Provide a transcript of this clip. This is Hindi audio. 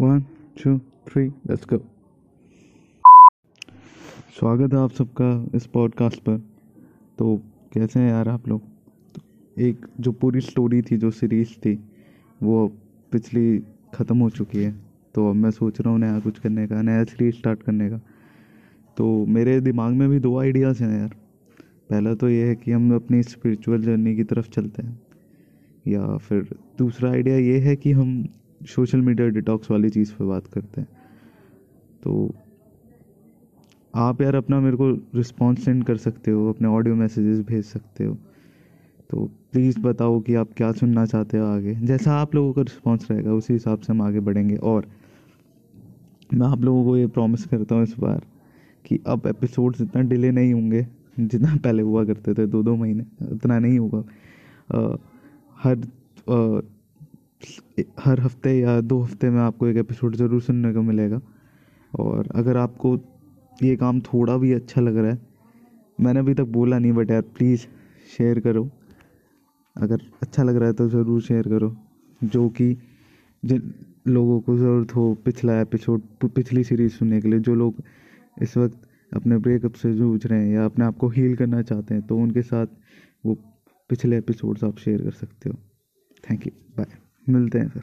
One two three let's go स्वागत है आप सबका इस पॉडकास्ट पर। तो कैसे हैं यार आप लोग? तो एक जो पूरी स्टोरी थी, जो सीरीज़ थी, वो पिछली ख़त्म हो चुकी है। तो अब मैं सोच रहा हूँ नया कुछ करने का, नया सीरीज़ स्टार्ट करने का। तो मेरे दिमाग में भी दो आइडियाज़ हैं यार। पहला तो ये है कि हम अपनी स्पिरिचुअल जर्नी की तरफ़ चलते हैं। या फिर दूसरा आइडिया ये है कि हम सोशल मीडिया डिटॉक्स वाली चीज़ पे बात करते हैं। तो आप यार अपना मेरे को रिस्पॉन्स सेंड कर सकते हो अपने ऑडियो मैसेजेस भेज सकते हो। तो प्लीज़ बताओ कि आप क्या सुनना चाहते हो आगे। जैसा आप लोगों का रिस्पॉन्स रहेगा उसी हिसाब से हम आगे बढ़ेंगे। और मैं आप लोगों को ये प्रॉमिस करता हूँ इस बार कि अब एपिसोड्स इतना डिले नहीं होंगे जितना पहले हुआ करते थे दो दो महीने उतना नहीं होगा। हर आ, हर हफ़्ते या दो हफ़्ते में आपको एक एपिसोड ज़रूर सुनने को मिलेगा। और अगर आपको ये काम थोड़ा भी अच्छा लग रहा है, मैंने अभी तक बोला नहीं बट यार प्लीज़ शेयर करो। अगर अच्छा लग रहा है तो ज़रूर शेयर करो। जो कि जिन लोगों को ज़रूरत हो पिछला एपिसोड पिछली सीरीज़ सुनने के लिए, जो लोग इस वक्त अपने ब्रेकअप से जूझ रहे हैं या अपने आप को हील करना चाहते हैं तो उनके साथ वो पिछले एपिसोड्स आप शेयर कर सकते हो। थैंक यू बाय मिलते हैं फिर